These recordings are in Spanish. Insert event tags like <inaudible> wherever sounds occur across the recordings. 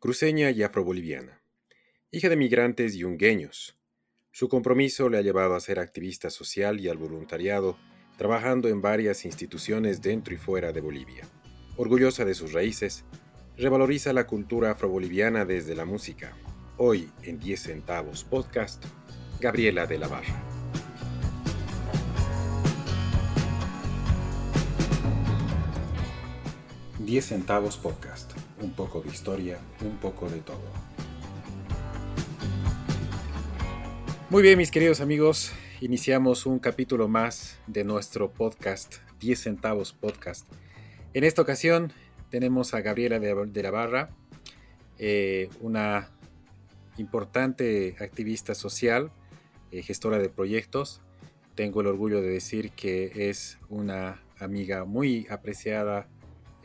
cruceña y afroboliviana. Hija de migrantes yungueños. Su compromiso le ha llevado a ser activista social y al voluntariado, trabajando en varias instituciones dentro y fuera de Bolivia. Orgullosa de sus raíces, revaloriza la cultura afroboliviana desde la música. Hoy, en 10 centavos podcast, Gabriela de la Barra. 10 centavos podcast. Un poco de historia, un poco de todo. Muy bien, mis queridos amigos, iniciamos un capítulo más de nuestro podcast, 10 centavos podcast. En esta ocasión tenemos a Gabriela de, la Barra, eh, una importante activista social, eh, gestora de proyectos. Tengo el orgullo de decir que es una amiga muy apreciada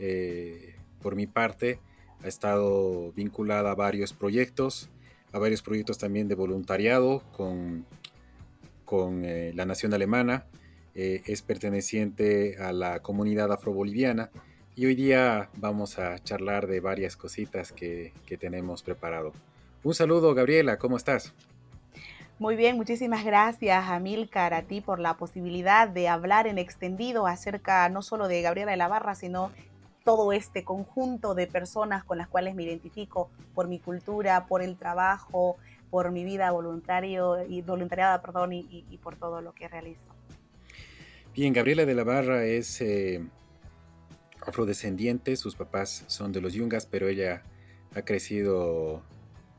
eh, por mi parte, ha estado vinculada a varios proyectos, a varios proyectos también de voluntariado con, con eh, la nación alemana. Eh, es perteneciente a la comunidad afroboliviana y hoy día vamos a charlar de varias cositas que, que tenemos preparado. Un saludo, Gabriela, ¿cómo estás? Muy bien, muchísimas gracias Amilcar a ti por la posibilidad de hablar en extendido acerca no solo de Gabriela de la Barra, sino todo este conjunto de personas con las cuales me identifico por mi cultura, por el trabajo, por mi vida voluntario y voluntariada, perdón, y, por todo lo que realizo. Bien, Gabriela de la Barra es eh, afrodescendiente, sus papás son de los Yungas, pero ella ha crecido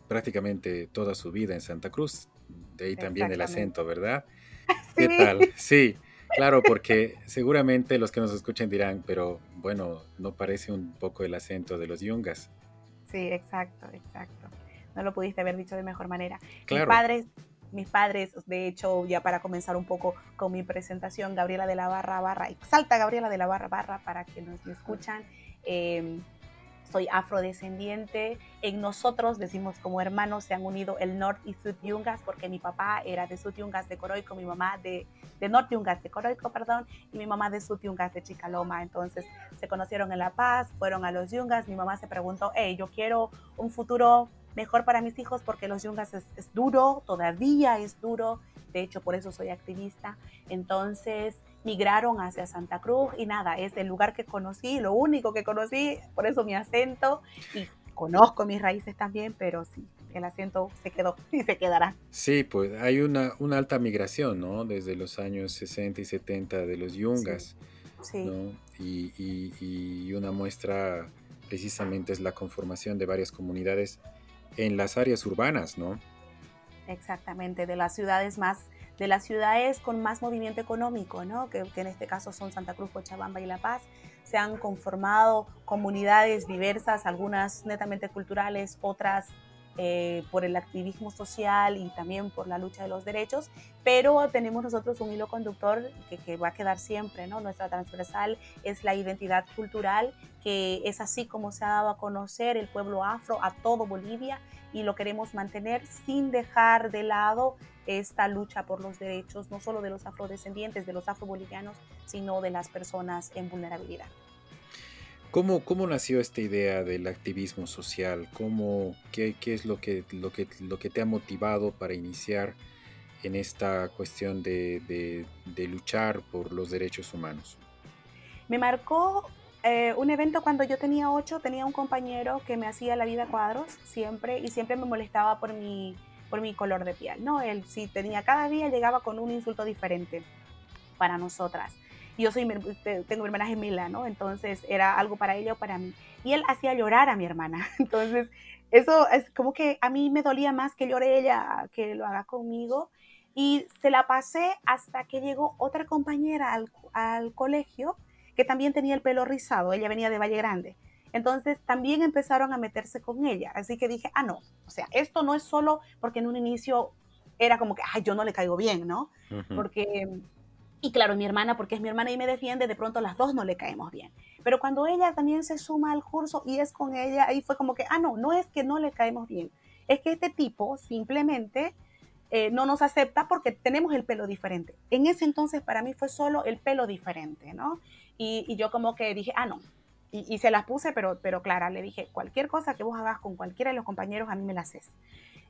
prácticamente toda su vida en Santa Cruz, de ahí también el acento, ¿verdad? <laughs> ¿Qué tal? Sí. Claro, porque seguramente los que nos escuchen dirán, pero bueno, ¿no parece un poco el acento de los yungas? Sí, exacto, exacto. No lo pudiste haber dicho de mejor manera. Mis padres, mis padres, de hecho, ya para comenzar un poco con mi presentación, Gabriela de la Barra Barra, exalta Gabriela de la Barra Barra para que nos escuchan. Eh, soy afrodescendiente. En nosotros, decimos como hermanos, se han unido el North y Sud Yungas, porque mi papá era de Sud Yungas de Coroico, mi mamá de, de North Yungas de Coroico, perdón, y mi mamá de Sud Yungas de Chicaloma. Entonces se conocieron en La Paz, fueron a los Yungas. Mi mamá se preguntó, hey, yo quiero un futuro mejor para mis hijos porque los Yungas es, es duro, todavía es duro. De hecho, por eso soy activista. Entonces, migraron hacia Santa Cruz y nada, es el lugar que conocí, lo único que conocí, por eso mi acento y conozco mis raíces también, pero sí, el acento se quedó <laughs> y se quedará. Sí, pues hay una, una alta migración, ¿no? Desde los años 60 y 70 de los yungas, sí. ¿no? Y, y, y una muestra precisamente es la conformación de varias comunidades en las áreas urbanas, ¿no? Exactamente, de las ciudades más de las ciudades con más movimiento económico, ¿no? que, en este caso son Santa Cruz, Cochabamba y La Paz. Se han conformado comunidades diversas, algunas netamente culturales, otras eh, por el activismo social y también por la lucha de los derechos, pero tenemos nosotros un hilo conductor que, que, va a quedar siempre, ¿no? Nuestra transversal es la identidad cultural, que es así como se ha dado a conocer el pueblo afro a todo Bolivia y lo queremos mantener sin dejar de lado esta lucha por los derechos no solo de los afrodescendientes, de los afrobolivianos, sino de las personas en vulnerabilidad. ¿Cómo, ¿Cómo, nació esta idea del activismo social? ¿Cómo, qué, qué, es lo que, lo, que, lo que te ha motivado para iniciar en esta cuestión de, de, de luchar por los derechos humanos? Me marcó eh, un evento cuando yo tenía ocho, tenía un compañero que me hacía la vida cuadros siempre y siempre me molestaba por mi por mi color de piel, ¿no? Él sí tenía, cada día llegaba con un insulto diferente para nosotras. Yo soy, tengo mi hermana gemela, ¿no? Entonces era algo para ella o para mí. Y él hacía llorar a mi hermana. <laughs> Entonces, eso es como que a mí me dolía más que llore ella que lo haga conmigo. Y se la pasé hasta que llegó otra compañera al, al colegio que también tenía el pelo rizado. Ella venía de Valle Grande. Entonces también empezaron a meterse con ella. Así que dije, ah, no, o sea, esto no es solo porque en un inicio era como que, ay, yo no le caigo bien, ¿no? Porque, y claro, mi hermana, porque es mi hermana y me defiende, de pronto las dos no le caemos bien. Pero cuando ella también se suma al curso y es con ella, ahí fue como que, ah, no, no es que no le caemos bien, es que este tipo simplemente eh, no nos acepta porque tenemos el pelo diferente. En ese entonces para mí fue solo el pelo diferente, ¿no? Y, y yo como que dije, ah, no, Y, se las puse, pero, pero clara, le dije, cualquier cosa que vos hagas con cualquiera de los compañeros, a mí me la haces.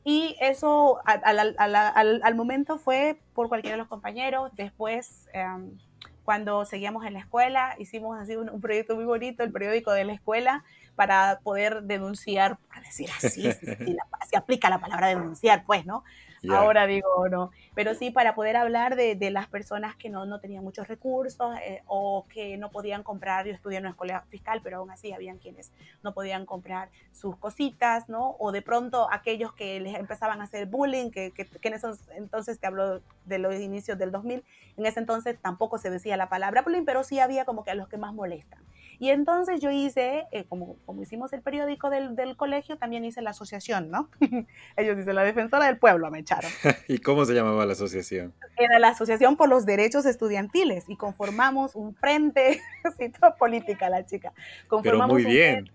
Y eso al, momento fue por cualquiera de los compañeros. Después, em, cuando seguíamos en la escuela, hicimos así un, proyecto muy bonito, el periódico de la escuela, para poder denunciar, por decir así, si, aplica la palabra denunciar, pues, ¿no? Ahora digo no, pero sí para poder hablar de, las personas que no, no, tenían muchos recursos eh, o que no podían comprar, yo estudié en una escuela fiscal, pero aún así habían quienes no podían comprar sus cositas, ¿no? O de pronto aquellos que les empezaban a hacer bullying, que, que, que en esos entonces te hablo de los inicios del 2000, en ese entonces tampoco se decía la palabra bullying, pero sí había como que a los que más molestan. Y entonces yo hice, eh, como, como hicimos el periódico del, del, colegio, también hice la asociación, ¿no? <laughs> Ellos dicen, la defensora del pueblo, me echaron. <laughs> ¿Y cómo se llamaba la asociación? Era la Asociación por los Derechos Estudiantiles y conformamos un frente, <laughs> política la chica. Conformamos Pero muy bien.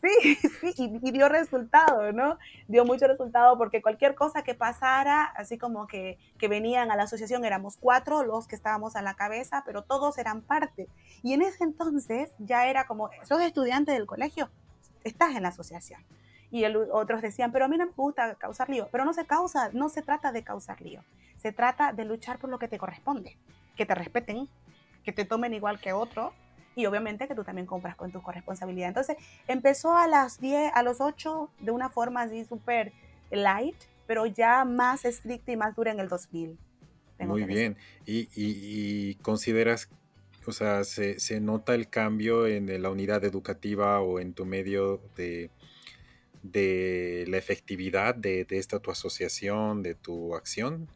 Sí, <laughs> sí, y, dio resultado, ¿no? Dio mucho resultado porque cualquier cosa que pasara, así como que, que, venían a la asociación, éramos cuatro los que estábamos a la cabeza, pero todos eran parte. Y en ese entonces ya era como, sos estudiante del colegio, estás en la asociación. Y otros decían, pero a mí no me gusta causar lío. Pero no se causa, no se trata de causar lío. Se trata de luchar por lo que te corresponde. Que te respeten, que te tomen igual que otro y obviamente que tú también compras con tu corresponsabilidad. Entonces empezó a las 10, a los 8 de una forma así súper light, pero ya más estricta y más dura en el 2000. Muy bien. Y, y, consideras, o sea, se, se, nota el cambio en la unidad educativa o en tu medio de, de la efectividad de, de esta tu asociación, de tu acción?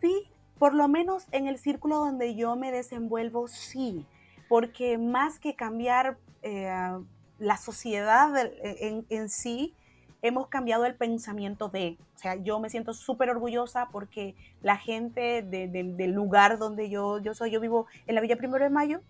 Sí, por lo menos en el círculo donde yo me desenvuelvo, sí, porque más que cambiar eh, la sociedad en, en, sí, hemos cambiado el pensamiento de, o sea, yo me siento súper orgullosa porque la gente del lugar donde yo, yo soy, yo vivo en la Villa Primero de Mayo,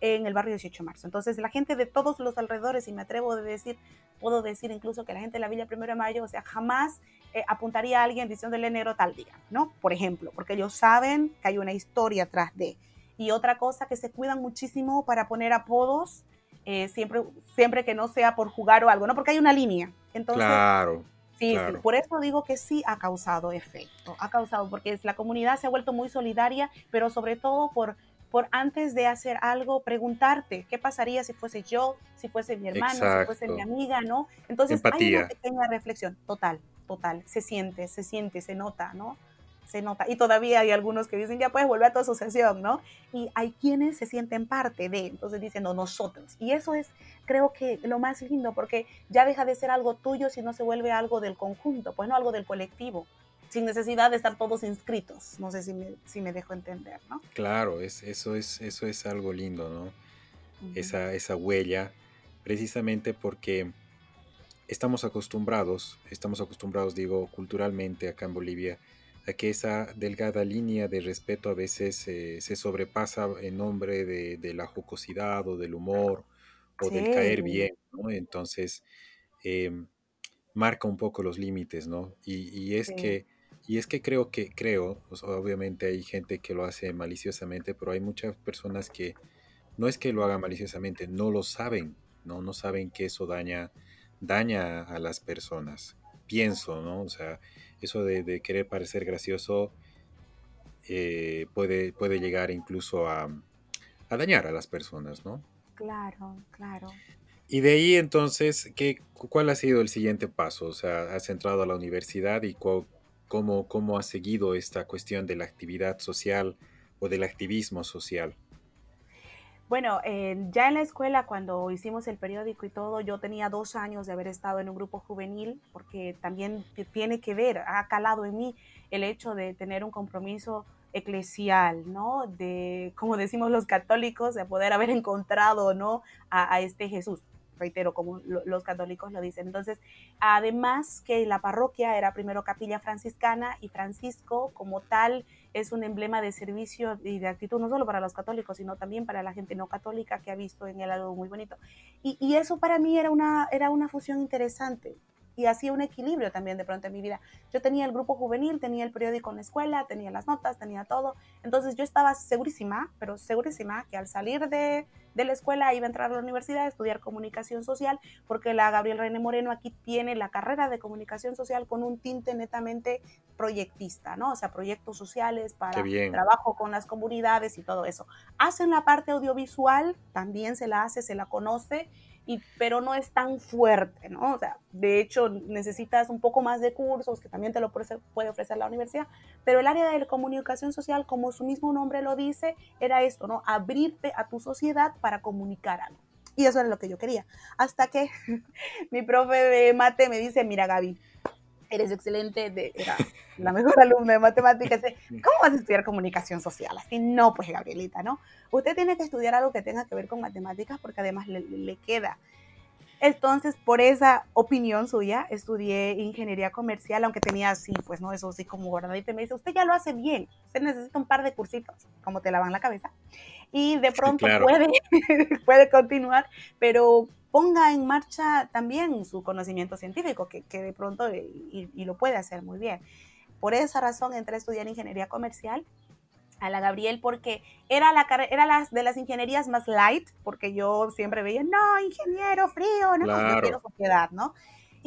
en el barrio 18 de marzo. Entonces, la gente de todos los alrededores, y me atrevo a decir, puedo decir incluso que la gente de la Villa Primero de Mayo, o sea, jamás eh, apuntaría a alguien diciéndole enero tal día, ¿no? Por ejemplo, porque ellos saben que hay una historia atrás de. Y otra cosa que se cuidan muchísimo para poner apodos, eh, siempre, siempre que no sea por jugar o algo, ¿no? Porque hay una línea. Entonces, claro. Sí, sí, por eso digo que sí ha causado efecto, ha causado, porque la comunidad se ha vuelto muy solidaria, pero sobre todo por por antes de hacer algo, preguntarte qué pasaría si fuese yo, si fuese mi hermano, si fuese mi amiga, ¿no? Entonces hay una pequeña reflexión, total, total, se siente, se siente, se nota, ¿no? Se nota. Y todavía hay algunos que dicen, ya puedes volver a tu asociación, ¿no? Y hay quienes se sienten parte de, entonces dicen, no, nosotros. Y eso es, creo que lo más lindo, porque ya deja de ser algo tuyo si no se vuelve algo del conjunto, pues no algo del colectivo sin necesidad de estar todos inscritos. No sé si me, si me dejo entender, ¿no? Claro, es, eso, es, eso es algo lindo, ¿no? esa, esa huella, precisamente porque estamos acostumbrados, estamos acostumbrados, digo, culturalmente acá en Bolivia, a que esa delgada línea de respeto a veces eh, se sobrepasa en nombre de, la jocosidad o del humor o del caer bien, ¿no? Entonces, em, marca un poco los límites, ¿no? Y, es que y es que creo que, creo, obviamente hay gente que lo hace maliciosamente, pero hay muchas personas que no es que lo hagan maliciosamente, no lo saben, ¿no? No saben que eso daña, daña a las personas. Pienso, ¿no? O sea, eso de, querer parecer gracioso eh, puede, puede llegar incluso a, a dañar a las personas, ¿no? Claro, claro. Y de ahí entonces, ¿qué, ¿cuál ha sido el siguiente paso? O sea, has entrado a la universidad y cuál, cómo, cómo ha seguido esta cuestión de la actividad social o del activismo social. Bueno, ya en la escuela, cuando hicimos el periódico y todo, yo tenía dos años de haber estado en un grupo juvenil, porque también tiene que ver, ha calado en mí el hecho de tener un compromiso eclesial, ¿no? De, como decimos los católicos, de poder haber <laughs> encontrado, ¿no? a este Jesús reitero, como los católicos lo dicen. Entonces, además que la parroquia era primero capilla franciscana y Francisco como tal es un emblema de servicio y de actitud no solo para los católicos, sino también para la gente no católica que ha visto en él algo muy bonito. Y, eso para mí era una, era una fusión interesante, y hacía un equilibrio también de pronto en mi vida. Yo tenía el grupo juvenil, tenía el periódico en la escuela, tenía las notas, tenía todo. Entonces yo estaba segurísima, pero segurísima que al salir de, de la escuela iba a entrar a la universidad a estudiar comunicación social, porque la Gabriel René Moreno aquí tiene la carrera de comunicación social con un tinte netamente proyectista, ¿no? O sea, proyectos sociales para trabajo con las comunidades y todo eso. Hacen la parte audiovisual, también se la hace, se la conoce, y, pero no es tan fuerte, ¿no? O sea, de hecho necesitas un poco más de cursos que también te lo puede ofrecer la universidad, pero el área de la comunicación social, como su mismo nombre lo dice, era esto, ¿no? Abrirte a tu sociedad para comunicar algo. Y eso era lo que yo quería. Hasta que <laughs> mi profe de mate me dice, mira Gaby, eres excelente, de, era <laughs> la mejor alumna de matemáticas. ¿Cómo vas a estudiar comunicación social? Así no, pues Gabrielita, ¿no? Usted tiene que estudiar algo que tenga que ver con matemáticas porque además le, le queda. Entonces, por esa opinión suya, estudié ingeniería comercial, aunque tenía así, pues no, eso sí como guardadito. Y me dice, usted ya lo hace bien, usted necesita un par de cursitos, como te lavan la cabeza. Y de <laughs> pronto puede, <laughs> puede continuar, pero ponga en marcha también su conocimiento científico, que, que de pronto y, y, lo puede hacer muy bien. Por esa razón entré a estudiar ingeniería comercial a la Gabriel porque era la era las de las ingenierías más light, porque yo siempre veía, no, ingeniero frío, no, claro. quiero sociedad, ¿no?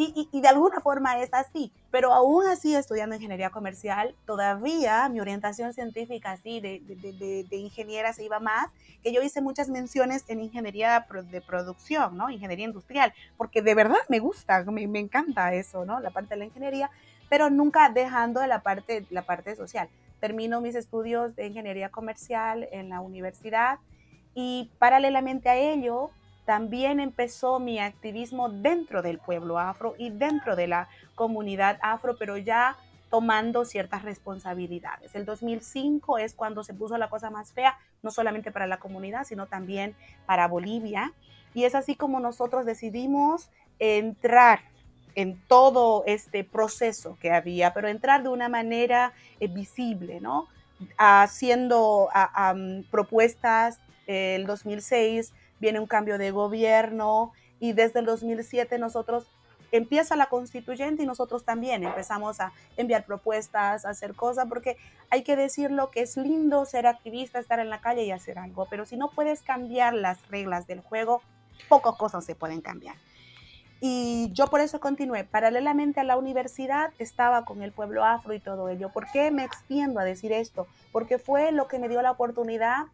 Y, y, de alguna forma es así, pero aún así estudiando ingeniería comercial, todavía mi orientación científica así de, de, de, ingeniera se iba más, que yo hice muchas menciones en ingeniería de producción, ¿no? Ingeniería industrial, porque de verdad me gusta, me, me encanta eso, ¿no? La parte de la ingeniería, pero nunca dejando la parte, la parte social. Termino mis estudios de ingeniería comercial en la universidad y paralelamente a ello también empezó mi activismo dentro del pueblo afro y dentro de la comunidad afro, pero ya tomando ciertas responsabilidades. El 2005 es cuando se puso la cosa más fea, no solamente para la comunidad, sino también para Bolivia. Y es así como nosotros decidimos entrar en todo este proceso que había, pero entrar de una manera eh, visible, ¿no? Haciendo propuestas, el 2006 viene un cambio de gobierno y desde el 2007 nosotros empieza la constituyente y nosotros también empezamos a enviar propuestas, a hacer cosas, porque hay que decirlo que es lindo ser activista, estar en la calle y hacer algo, pero si no puedes cambiar las reglas del juego, pocas cosas se pueden cambiar. Y yo por eso continué. Paralelamente a la universidad estaba con el pueblo afro y todo ello. ¿Por qué me extiendo a decir esto? Porque fue lo que me dio la oportunidad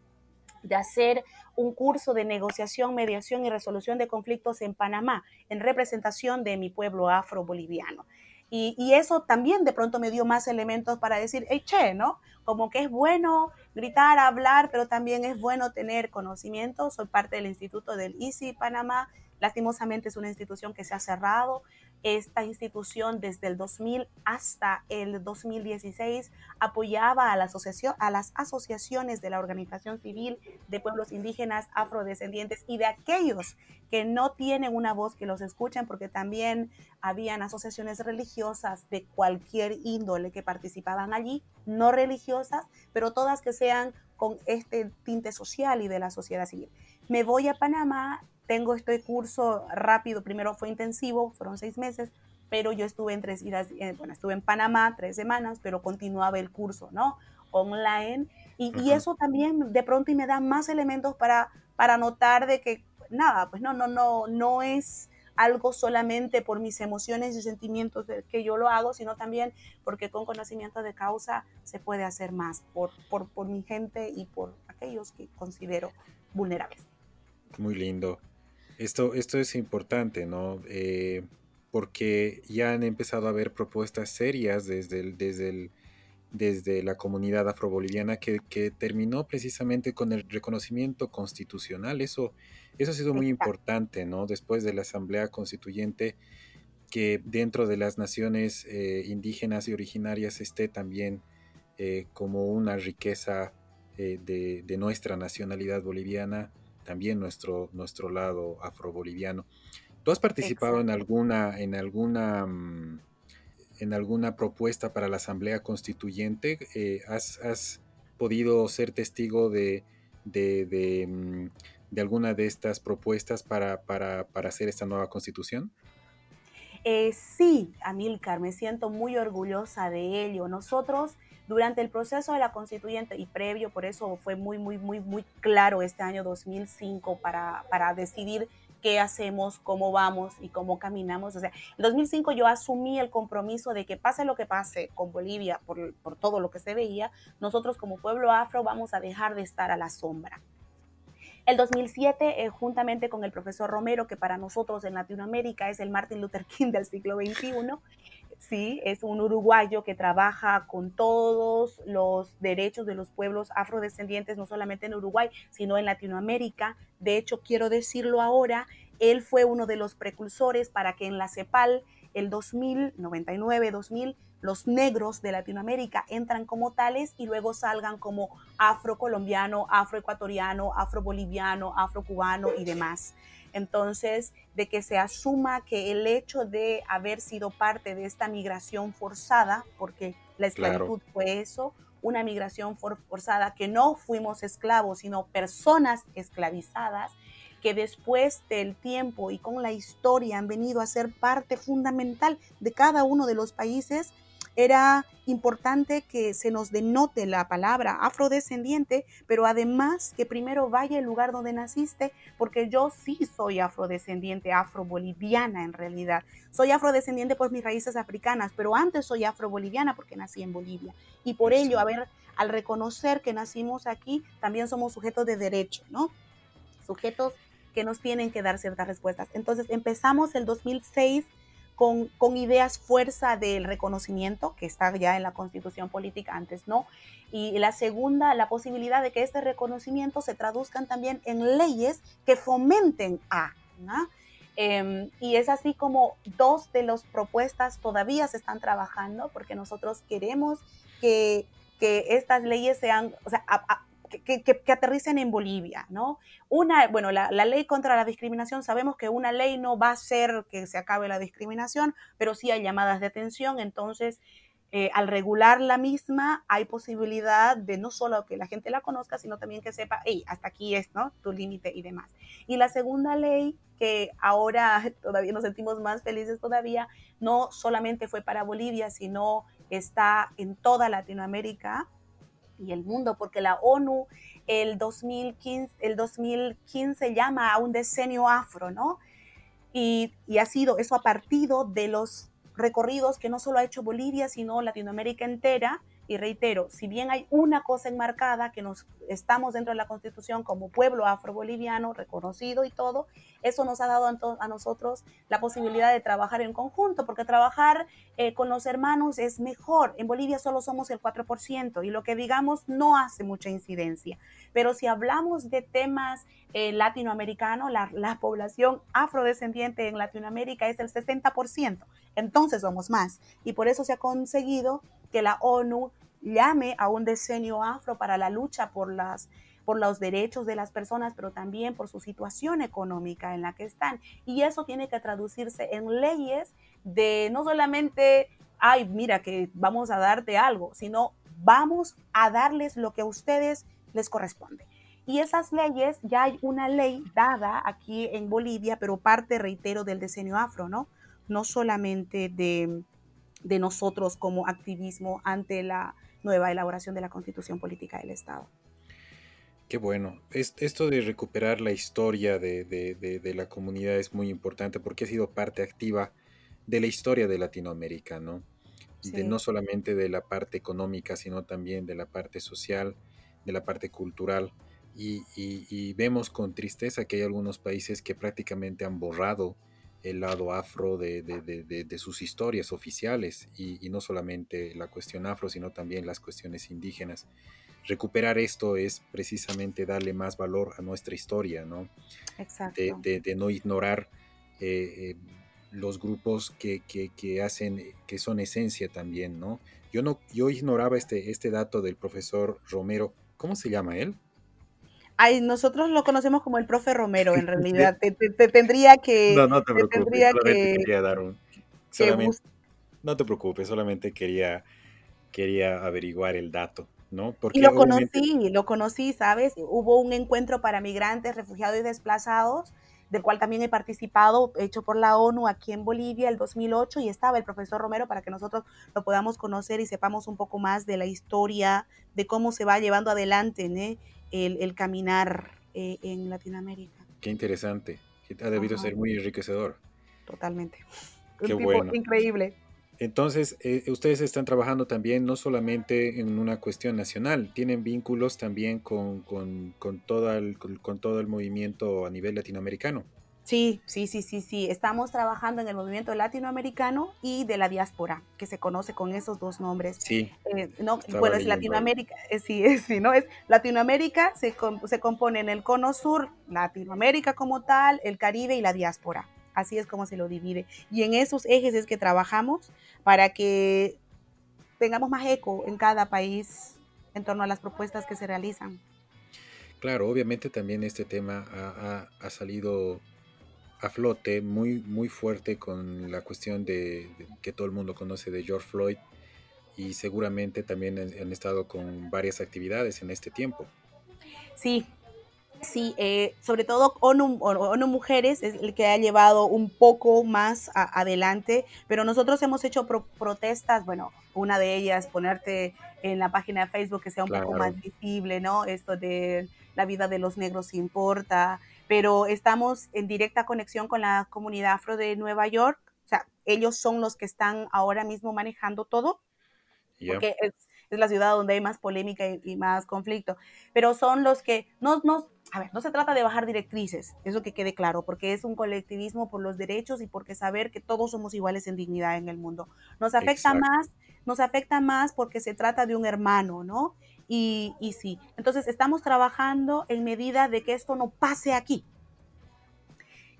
de hacer un curso de negociación, mediación y resolución de conflictos en Panamá, en representación de mi pueblo afro-boliviano. Y, y, eso también de pronto me dio más elementos para decir, hey, che, ¿no? Como que es bueno gritar, hablar, pero también es bueno tener conocimiento. Soy parte del Instituto del ICI Panamá, Lastimosamente es una institución que se ha cerrado. Esta institución desde el 2000 hasta el 2016 apoyaba a, la asociación, a las asociaciones de la Organización Civil de Pueblos Indígenas, Afrodescendientes y de aquellos que no tienen una voz que los escuchen, porque también habían asociaciones religiosas de cualquier índole que participaban allí, no religiosas, pero todas que sean con este tinte social y de la sociedad civil. Me voy a Panamá tengo este curso rápido, primero fue intensivo, fueron seis meses, pero yo estuve en tres idas, eh, bueno, estuve en Panamá tres semanas, pero continuaba el curso, ¿no? Online. Y, y, eso también de pronto y me da más elementos para, para notar de que, nada, pues no, no, no, no es algo solamente por mis emociones y sentimientos de que yo lo hago, sino también porque con conocimiento de causa se puede hacer más por, por, por mi gente y por aquellos que considero vulnerables. Muy lindo. Esto, esto es importante, ¿no? Eh, porque ya han empezado a haber propuestas serias desde, el, desde, el, desde la comunidad afroboliviana que, que terminó precisamente con el reconocimiento constitucional. Eso, eso ha sido muy importante, ¿no? Después de la Asamblea Constituyente, que dentro de las naciones eh, indígenas y originarias esté también eh, como una riqueza de, de, nuestra nacionalidad boliviana también nuestro, nuestro lado afroboliviano. ¿Tú has participado en alguna, en alguna, mm, en alguna propuesta para la Asamblea Constituyente? Eh, ¿has, podido ser testigo de, de, mm, alguna de estas propuestas para, para, para hacer esta nueva constitución? Eh, sí, Amílcar, me siento muy orgullosa de ello. Nosotros, durante el proceso de la constituyente y previo, por eso fue muy, muy, muy, muy claro este año 2005 para, para decidir qué hacemos, cómo vamos y cómo caminamos. O sea, en 2005 yo asumí el compromiso de que pase lo que pase con Bolivia por, por todo lo que se veía, nosotros como pueblo afro vamos a dejar de estar a la sombra. El 2007, eh, juntamente con el profesor Romero, que para nosotros en Latinoamérica es el Martin Luther King del siglo XXI, sí, es un uruguayo que trabaja con todos los derechos de los pueblos afrodescendientes, no solamente en Uruguay, sino en Latinoamérica. De hecho, quiero decirlo ahora, él fue uno de los precursores para que en la CEPAL, el 2000, 99, 2000, los negros de Latinoamérica entran como tales y luego salgan como afrocolombiano, afroecuatoriano, afroboliviano, afrocubano y demás. Entonces, de que se asuma que el hecho de haber sido parte de esta migración forzada, porque la esclavitud fue eso, una migración forzada, que no fuimos esclavos, sino personas esclavizadas, que después del tiempo y con la historia han venido a ser parte fundamental de cada uno de los países era importante que se nos denote la palabra afrodescendiente, pero además que primero vaya el lugar donde naciste, porque yo sí soy afrodescendiente, afroboliviana en realidad. Soy afrodescendiente por mis raíces africanas, pero antes soy afroboliviana porque nací en Bolivia. Y por ello, a ver, al reconocer que nacimos aquí, también somos sujetos de derecho, ¿no? Sujetos que nos tienen que dar ciertas respuestas. Entonces empezamos el 2006 con, ideas fuerza del reconocimiento, que está ya en la constitución política, antes no. Y la segunda, la posibilidad de que este reconocimiento se traduzcan también en leyes que fomenten a. Em, y es así como dos de las propuestas todavía se están trabajando porque nosotros queremos que, que estas leyes sean, o sea, que, aterricen en Bolivia, ¿no? Una, bueno, la, ley contra la discriminación, sabemos que una ley no va a ser que se acabe la discriminación, pero sí hay llamadas de atención, entonces eh, al regular la misma hay posibilidad de no solo que la gente la conozca, sino también que sepa, hey, hasta aquí es, ¿no? Tu límite y demás. Y la segunda ley, que ahora <laughs> todavía nos sentimos más felices todavía, no solamente fue para Bolivia, sino está en toda Latinoamérica, y el mundo, porque la ONU el 2015, el 2015 llama a un decenio afro, ¿no? Y, y ha sido eso a partir de los recorridos que no solo ha hecho Bolivia, sino Latinoamérica entera, y reitero, si bien hay una cosa enmarcada que nos estamos dentro de la Constitución como pueblo afroboliviano reconocido y todo, eso nos ha dado a, nosotros la posibilidad de trabajar en conjunto, porque trabajar eh, con los hermanos es mejor. En Bolivia solo somos el 4% y lo que digamos no hace mucha incidencia. Pero si hablamos de temas eh, latinoamericanos, la, la población afrodescendiente en Latinoamérica es el 60%, entonces somos más. Y por eso se ha conseguido que la ONU llame a un decenio afro para la lucha por, las, por los derechos de las personas, pero también por su situación económica en la que están. Y eso tiene que traducirse en leyes de no solamente, ay, mira que vamos a darte algo, sino vamos a darles lo que a ustedes les corresponde. Y esas leyes, ya hay una ley dada aquí en Bolivia, pero parte, reitero, del decenio afro, ¿no? No solamente de, de nosotros como activismo ante la nueva elaboración de la constitución política del Estado. Qué bueno. esto de recuperar la historia de, la comunidad es muy importante porque ha sido parte activa de la historia de Latinoamérica, ¿no? De, no solamente de la parte económica, sino también de la parte social, de la parte cultural. y, vemos con tristeza que hay algunos países que prácticamente han borrado el lado afro de, sus historias oficiales y, no solamente la cuestión afro, sino también las cuestiones indígenas. Recuperar esto es precisamente darle más valor a nuestra historia, ¿no? Exacto. De, no ignorar eh, eh, los grupos que, que, hacen, que son esencia también, ¿no? Yo, no, yo ignoraba este, este dato del profesor Romero. ¿Cómo se llama él? Ay, nosotros lo conocemos como el profe Romero, en <laughs> realidad. te, tendría que. No, no te preocupes. solamente quería dar un. no te preocupes, solamente quería, quería averiguar el dato, ¿no? Porque y lo conocí, lo conocí, ¿sabes? Hubo un encuentro para migrantes, refugiados y desplazados del cual también he participado, hecho por la ONU aquí en Bolivia el 2008 y estaba el profesor Romero para que nosotros lo podamos conocer y sepamos un poco más de la historia, de cómo se va llevando adelante el, caminar eh, en Latinoamérica. Qué interesante, ha debido ser muy enriquecedor. Totalmente. Qué bueno. Increíble. Entonces, eh, ustedes están trabajando también no solamente en una cuestión nacional, tienen vínculos también con, con, con, todo el, con, todo el movimiento a nivel latinoamericano. Sí, sí, sí, sí, sí. Estamos trabajando en el movimiento latinoamericano y de la diáspora, que se conoce con esos dos nombres. Sí. Eh, no, bueno, es Latinoamérica, eh, sí, es, <laughs> sí, ¿no? Es Latinoamérica se, se compone en el cono sur, Latinoamérica como tal, el Caribe y la diáspora. Así es como se lo divide. Y en esos ejes es que trabajamos para que tengamos más eco en cada país en torno a las propuestas que se realizan. Claro, obviamente también este tema ha, salido a flote muy, muy fuerte con la cuestión de, que todo el mundo conoce de George Floyd y seguramente también han estado con varias actividades en este tiempo. Sí, Sí, eh, sobre todo ONU, ONU, Mujeres es el que ha llevado un poco más adelante, pero nosotros hemos hecho protestas, bueno, una de ellas, ponerte en la página de Facebook que sea un poco más visible, ¿no? Esto de la vida de los negros importa, pero estamos en directa conexión con la comunidad afro de Nueva York, o sea, ellos son los que están ahora mismo manejando todo, porque es, la ciudad donde hay más polémica y, más conflicto, pero son los que nos, nos a ver, no se trata de bajar directrices, eso que quede claro, porque es un colectivismo por los derechos y porque saber que todos somos iguales en dignidad en el mundo. Nos afecta más, nos afecta más porque se trata de un hermano, ¿no? Y, y sí, entonces estamos trabajando en medida de que esto no pase aquí.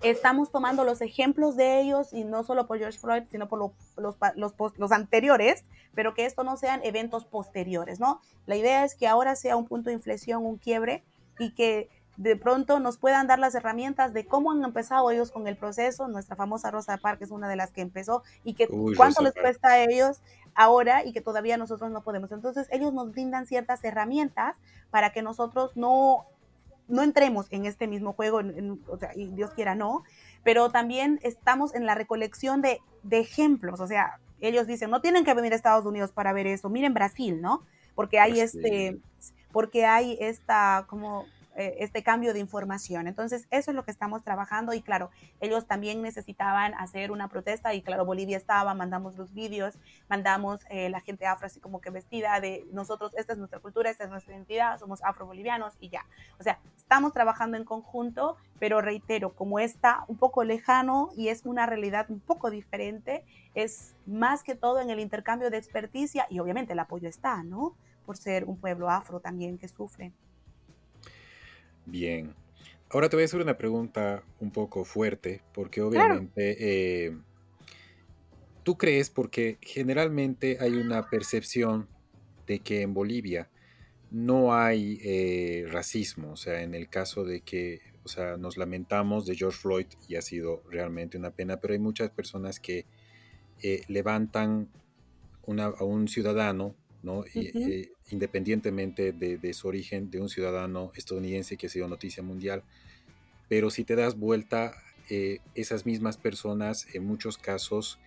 Estamos tomando los ejemplos de ellos y no solo por George Floyd, sino por los, los, los anteriores, pero que esto no sean eventos posteriores, ¿no? La idea es que ahora sea un punto de inflexión, un quiebre y que de pronto nos puedan dar las herramientas de cómo han empezado ellos con el proceso. Nuestra famosa Rosa Park es una de las que empezó y que cuánto les cuesta a ellos ahora y que todavía nosotros no podemos. Entonces ellos nos brindan ciertas herramientas para que nosotros no, no entremos en este mismo juego, o sea, y Dios quiera no, pero también estamos en la recolección de, de ejemplos, o sea, ellos dicen, no tienen que venir a Estados Unidos para ver eso, miren Brasil, ¿no? Porque hay este, porque hay esta, como eh, este cambio de información. Entonces, eso es lo que estamos trabajando y claro, ellos también necesitaban hacer una protesta y claro, Bolivia estaba, mandamos los vídeos, mandamos eh, la gente afro así como que vestida de nosotros, esta es nuestra cultura, esta es nuestra identidad, somos afro-bolivianos y ya. O sea, estamos trabajando en conjunto, pero reitero, como está un poco lejano y es una realidad un poco diferente, es más que todo en el intercambio de experticia y obviamente el apoyo está, ¿no? Por ser un pueblo afro también que sufre. Bien. Ahora te voy a hacer una pregunta un poco fuerte, porque obviamente eh, tú crees, porque generalmente hay una percepción de que en Bolivia no hay eh, racismo, o sea, en el caso de que, o sea, nos lamentamos de George Floyd y ha sido realmente una pena, pero hay muchas personas que eh, levantan a un ciudadano ¿no? Eh, independientemente de, su origen, de un ciudadano estadounidense que ha sido noticia mundial. Pero si te das vuelta, eh, esas mismas personas en muchos casos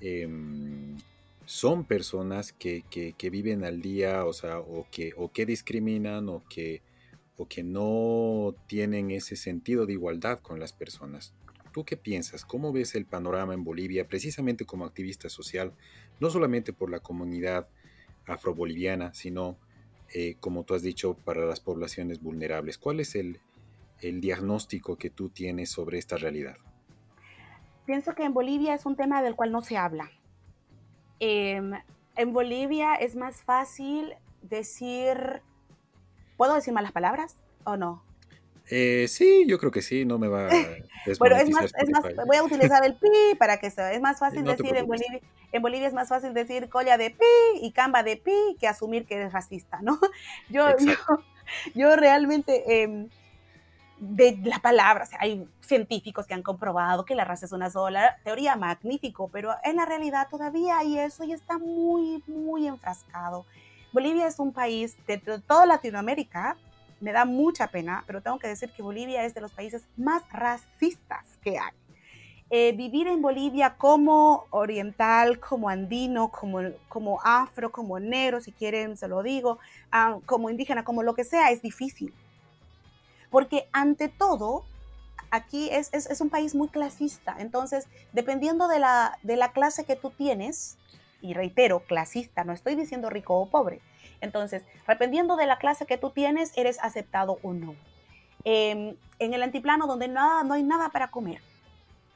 em, son personas que, viven al día, o sea, o que, o que discriminan, o que, o que no tienen ese sentido de igualdad con las personas. ¿Tú qué piensas? ¿Cómo ves el panorama en Bolivia, precisamente como activista social, no solamente por la comunidad afroboliviana, sino, eh, como tú has dicho, para las poblaciones vulnerables. ¿Cuál es el, diagnóstico que tú tienes sobre esta realidad? Pienso que en Bolivia es un tema del cual no se habla. Em, en Bolivia es más fácil decir, ¿puedo decir malas palabras o no? Eh, sí, yo creo que sí, no me va a <laughs> Bueno, es más, es más, voy a utilizar el pi para que sea, es más <laughs> fácil decir en Bolivia, en Bolivia es más fácil decir colla de pi y camba de pi que asumir que es racista, ¿no? <laughs> Yo, yo, realmente, em, de la palabra, o sea, hay científicos que han comprobado que la raza es una sola, teoría magnífico, pero en la realidad todavía hay eso y está muy, muy enfrascado. Bolivia es un país de toda Latinoamérica me da mucha pena, pero tengo que decir que Bolivia es de los países más racistas que hay. Eh, vivir en Bolivia como oriental, como andino, como, como afro, como negro, si quieren se lo digo, ah, como indígena, como lo que sea, es difícil. Porque ante todo, aquí es, es, un país muy clasista. Entonces, dependiendo de la, de la clase que tú tienes, y reitero, clasista, no estoy diciendo rico o pobre. Entonces, dependiendo de la clase que tú tienes, eres aceptado o no. Em, en el antiplano donde nada, no hay nada para comer,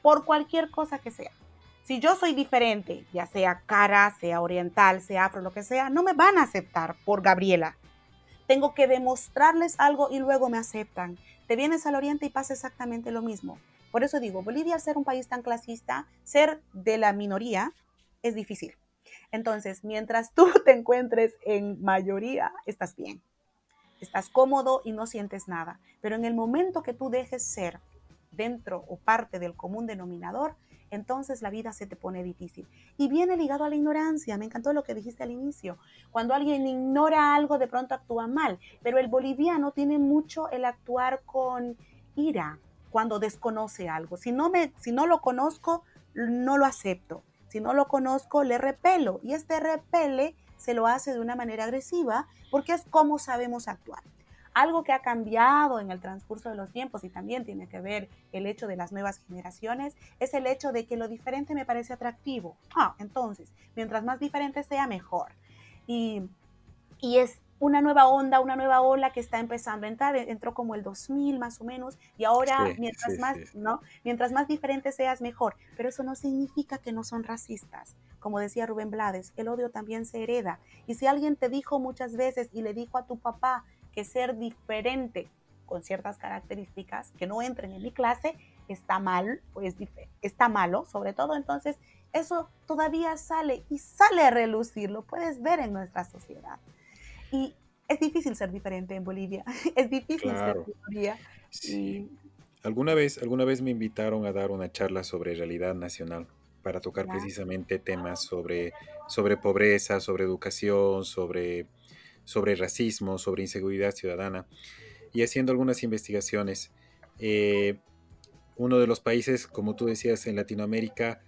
por cualquier cosa que sea. Si yo soy diferente, ya sea cara, sea oriental, sea afro, lo que sea, no me van a aceptar por Gabriela. Tengo que demostrarles algo y luego me aceptan. Te vienes al oriente y pasa exactamente lo mismo. Por eso digo, Bolivia al ser un país tan clasista, ser de la minoría es difícil. Entonces, mientras tú <laughs> te encuentres en mayoría, estás bien. Estás cómodo y no sientes nada. Pero en el momento que tú dejes ser dentro o parte del común denominador, entonces la vida se te pone difícil. Y viene ligado a la ignorancia. Me encantó lo que dijiste al inicio. Cuando alguien ignora algo, de pronto actúa mal. Pero el boliviano tiene mucho el actuar con ira cuando desconoce algo. Si no, me, si no lo conozco, no lo acepto. Si no lo conozco, le repelo. Y este repele se lo hace de una manera agresiva porque es como sabemos actuar. Algo que ha cambiado en el transcurso de los tiempos y también tiene que ver el hecho de las nuevas generaciones es el hecho de que lo diferente me parece atractivo. Ah, entonces, mientras más diferente sea, mejor. Y, y es una nueva onda, una nueva ola que está empezando a entrar, entró como el 2000 más o menos, y ahora mientras más, ¿no? Mientras más diferente seas, mejor. Pero eso no significa que no son racistas. Como decía Rubén Blades, el odio también se hereda. Y si alguien te dijo muchas veces y le dijo a tu papá que ser diferente con ciertas características que no entren en mi clase está mal, pues está malo, sobre todo entonces eso todavía sale y sale a relucir, lo puedes ver en nuestra sociedad. Y es difícil ser diferente en Bolivia, <laughs> es difícil ser Bolivia. Sí. Alguna vez, alguna vez me invitaron a dar una charla sobre realidad nacional para tocar precisamente temas sobre, sobre pobreza, sobre educación, sobre, sobre racismo, sobre inseguridad ciudadana. Y haciendo algunas investigaciones, eh, uno de los países, como tú decías, en Latinoamérica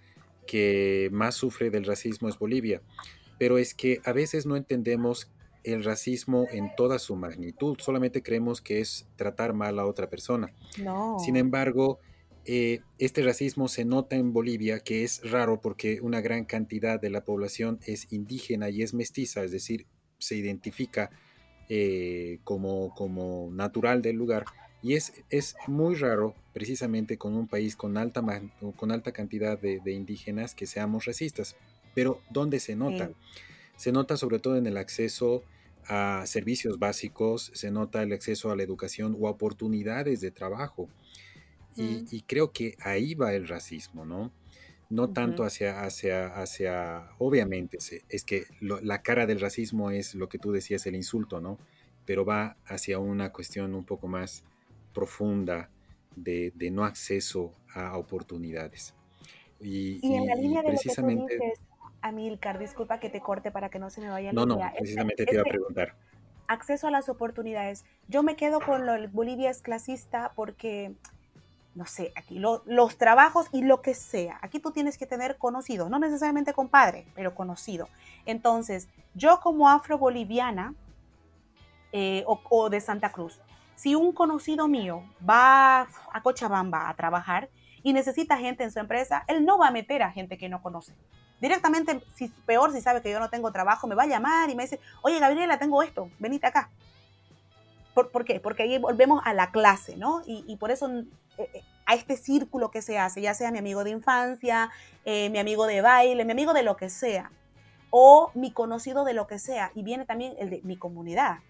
que más sufre del racismo es Bolivia. Pero es que a veces no entendemos el racismo en toda su magnitud, solamente creemos que es tratar mal a otra persona. No. Sin embargo, eh, este racismo se nota en Bolivia, que es raro porque una gran cantidad de la población es indígena y es mestiza, es decir, se identifica eh, como, como natural del lugar. Y es, es muy raro, precisamente con un país con alta, con alta cantidad de, indígenas, que seamos racistas. Pero ¿dónde se nota? Se nota sobre todo en el acceso a servicios básicos, se nota el acceso a la educación o oportunidades de trabajo. Y, creo que ahí va el racismo, ¿no? No tanto hacia, hacia, hacia, obviamente, es que la cara del racismo es lo que tú decías, el insulto, ¿no? Pero va hacia una cuestión un poco más profunda de, no acceso a oportunidades. Y, en la línea de precisamente... Amilcar, disculpa que te corte para que no se me vaya la No, no, precisamente te iba a preguntar. Acceso a las oportunidades. Yo me quedo con lo, Bolivia es clasista porque, no sé, aquí los trabajos y lo que sea. Aquí tú tienes que tener conocido, no necesariamente compadre, pero conocido. Entonces, yo como afro-boliviana eh, o de Santa Cruz, si un conocido mío va a Cochabamba a trabajar y necesita gente en su empresa, él no va a meter a gente que no conoce directamente, si, peor si sabe que yo no tengo trabajo, me va a llamar y me dice, oye Gabriela, tengo esto, venite acá. ¿Por, qué? Porque ahí volvemos a la clase, ¿no? Y, por eso eh, eh, a este círculo que se hace, ya sea mi amigo de infancia, eh, mi amigo de baile, mi amigo de lo que sea, o mi conocido de lo que sea, y viene también el de mi comunidad,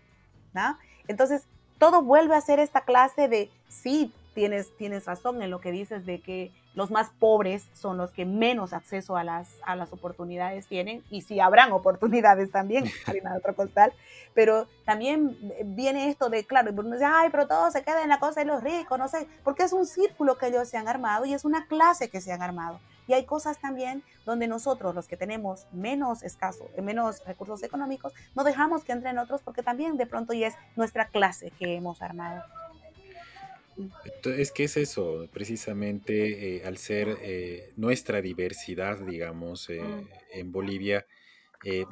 ¿no? Entonces, todo vuelve a ser esta clase de, sí, tienes, tienes razón en lo que dices de que los más pobres son los que menos acceso a las, a las oportunidades tienen, y sí habrán oportunidades también, <laughs> harina de otro costal, pero también viene esto de, claro, uno dice, ay, pero todo se queda en la cosa de los ricos, no sé, porque es un círculo que ellos se han armado y es una clase que se han armado. Y hay cosas también donde nosotros, los que tenemos menos escaso, menos recursos económicos, no dejamos que entren otros porque también de pronto ya es nuestra clase que hemos armado. Es que es eso, precisamente eh, al ser eh, nuestra diversidad, digamos, eh, mm. en Bolivia,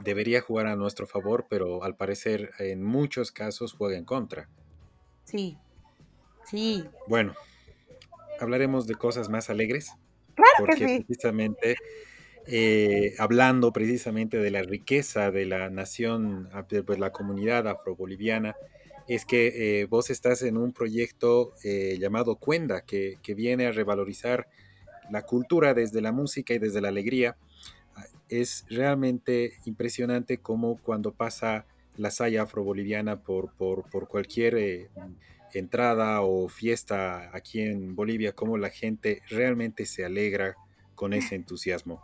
debería jugar a nuestro favor, pero al parecer en muchos casos juega en contra. Sí, sí. Bueno, hablaremos de cosas más alegres. Claro porque que sí. precisamente, hablando precisamente de la riqueza de la nación, de pues, la comunidad afroboliviana, es que eh, vos estás en un proyecto eh, llamado Cuenda, que, viene a revalorizar la cultura desde la música y desde la alegría. Ah, es realmente impresionante cómo cuando pasa la saya afroboliviana por, por, por cualquier eh, entrada o fiesta aquí en Bolivia, cómo la gente realmente se alegra con ese entusiasmo.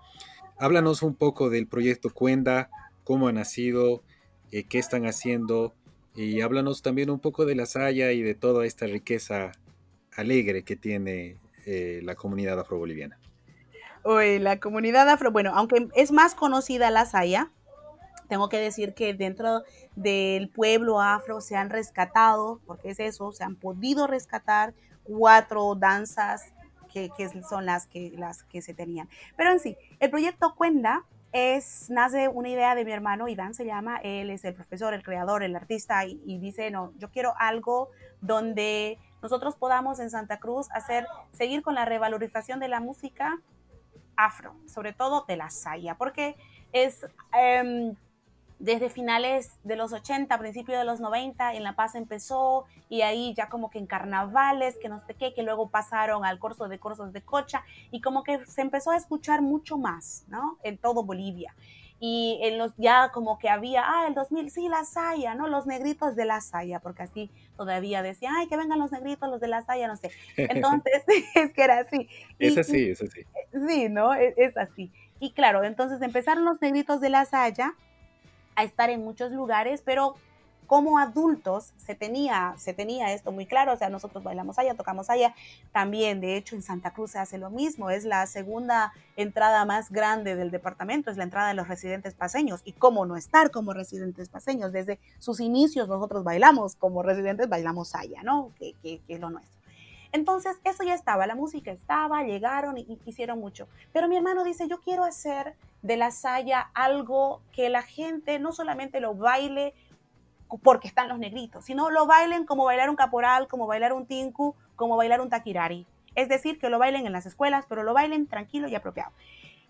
Háblanos un poco del proyecto Cuenda, cómo ha nacido, qué están haciendo y háblanos también un poco de la Saya y de toda esta riqueza alegre que tiene eh, la comunidad afroboliviana. Uy, la comunidad afro, bueno, aunque es más conocida la Saya, tengo que decir que dentro del pueblo afro se han rescatado, porque es eso, se han podido rescatar cuatro danzas que, que son las que, las que se tenían. Pero en sí, el proyecto Cuenda es, nace una idea de mi hermano, Iván se llama, él es el profesor, el creador, el artista, y, dice, no, yo quiero algo donde nosotros podamos en Santa Cruz hacer, seguir con la revalorización de la música afro, sobre todo de la saya, porque es, em, desde finales de los 80, principios de los 90, en La Paz empezó y ahí ya como que en carnavales, que no sé qué, que luego pasaron al curso de cursos de cocha y como que se empezó a escuchar mucho más, ¿no? En todo Bolivia. Y en los ya como que había, ah, el 2000, sí, la saya, ¿no? Los negritos de la saya, porque así todavía decía, ay, que vengan los negritos, los de la saya, no sé. <laughs> Entonces, <laughs> es que era así. es así, es así. Sí, ¿no? Es, es así. Y claro, entonces empezaron los negritos de la saya a estar en muchos lugares, pero como adultos se tenía, se tenía esto muy claro, o sea, nosotros bailamos allá, tocamos allá, también, de hecho, en Santa Cruz se hace lo mismo, es la segunda entrada más grande del departamento, es la entrada de los residentes paseños, y cómo no estar como residentes paseños, desde sus inicios nosotros bailamos, como residentes bailamos allá, ¿no? Que, que, que es lo nuestro. Entonces, eso ya estaba, la música estaba, llegaron y, hicieron mucho. Pero mi hermano dice, yo quiero hacer de la saya algo que la gente no solamente lo baile porque están los negritos, sino lo bailen como bailar un caporal, como bailar un tinku, como bailar un taquirari. Es decir, que lo bailen en las escuelas, pero lo bailen tranquilo y apropiado.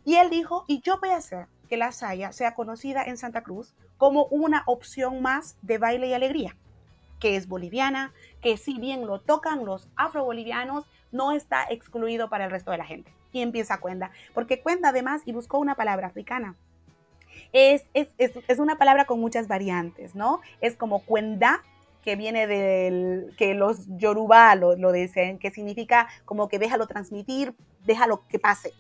Y él dijo, y yo voy a hacer que la saya sea conocida en Santa Cruz como una opción más de baile y alegría que es boliviana, que si bien lo tocan los afrobolivianos, no está excluido para el resto de la gente. Y empieza Cuenda, porque Cuenda además, y buscó una palabra africana, es, es, es, una palabra con muchas variantes, ¿no? Es como Cuenda, que viene del, que los yoruba lo, lo dicen, que significa como que déjalo transmitir, déjalo que pase.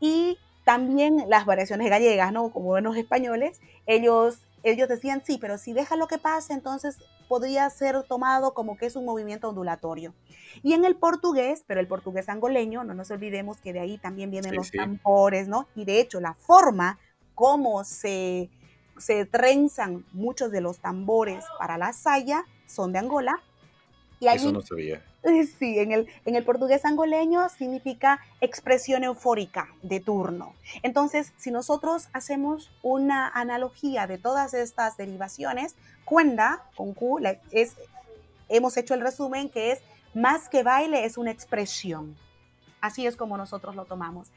Y también las variaciones gallegas, ¿no? Como buenos españoles, ellos ellos decían, sí, pero si deja lo que pase, entonces podría ser tomado como que es un movimiento ondulatorio. Y en el portugués, pero el portugués angoleño, no nos olvidemos que de ahí también vienen los tambores, ¿no? Y de hecho, la forma como se, se trenzan muchos de los tambores para la saya son de Angola. Y Eso no sabía. <laughs> Sí, en el, en el portugués angoleño significa expresión eufórica de turno. Entonces, si nosotros hacemos una analogía de todas estas derivaciones, cuenda con Q, es, hemos hecho el resumen que es más que baile, es una expresión. Así es como nosotros lo tomamos.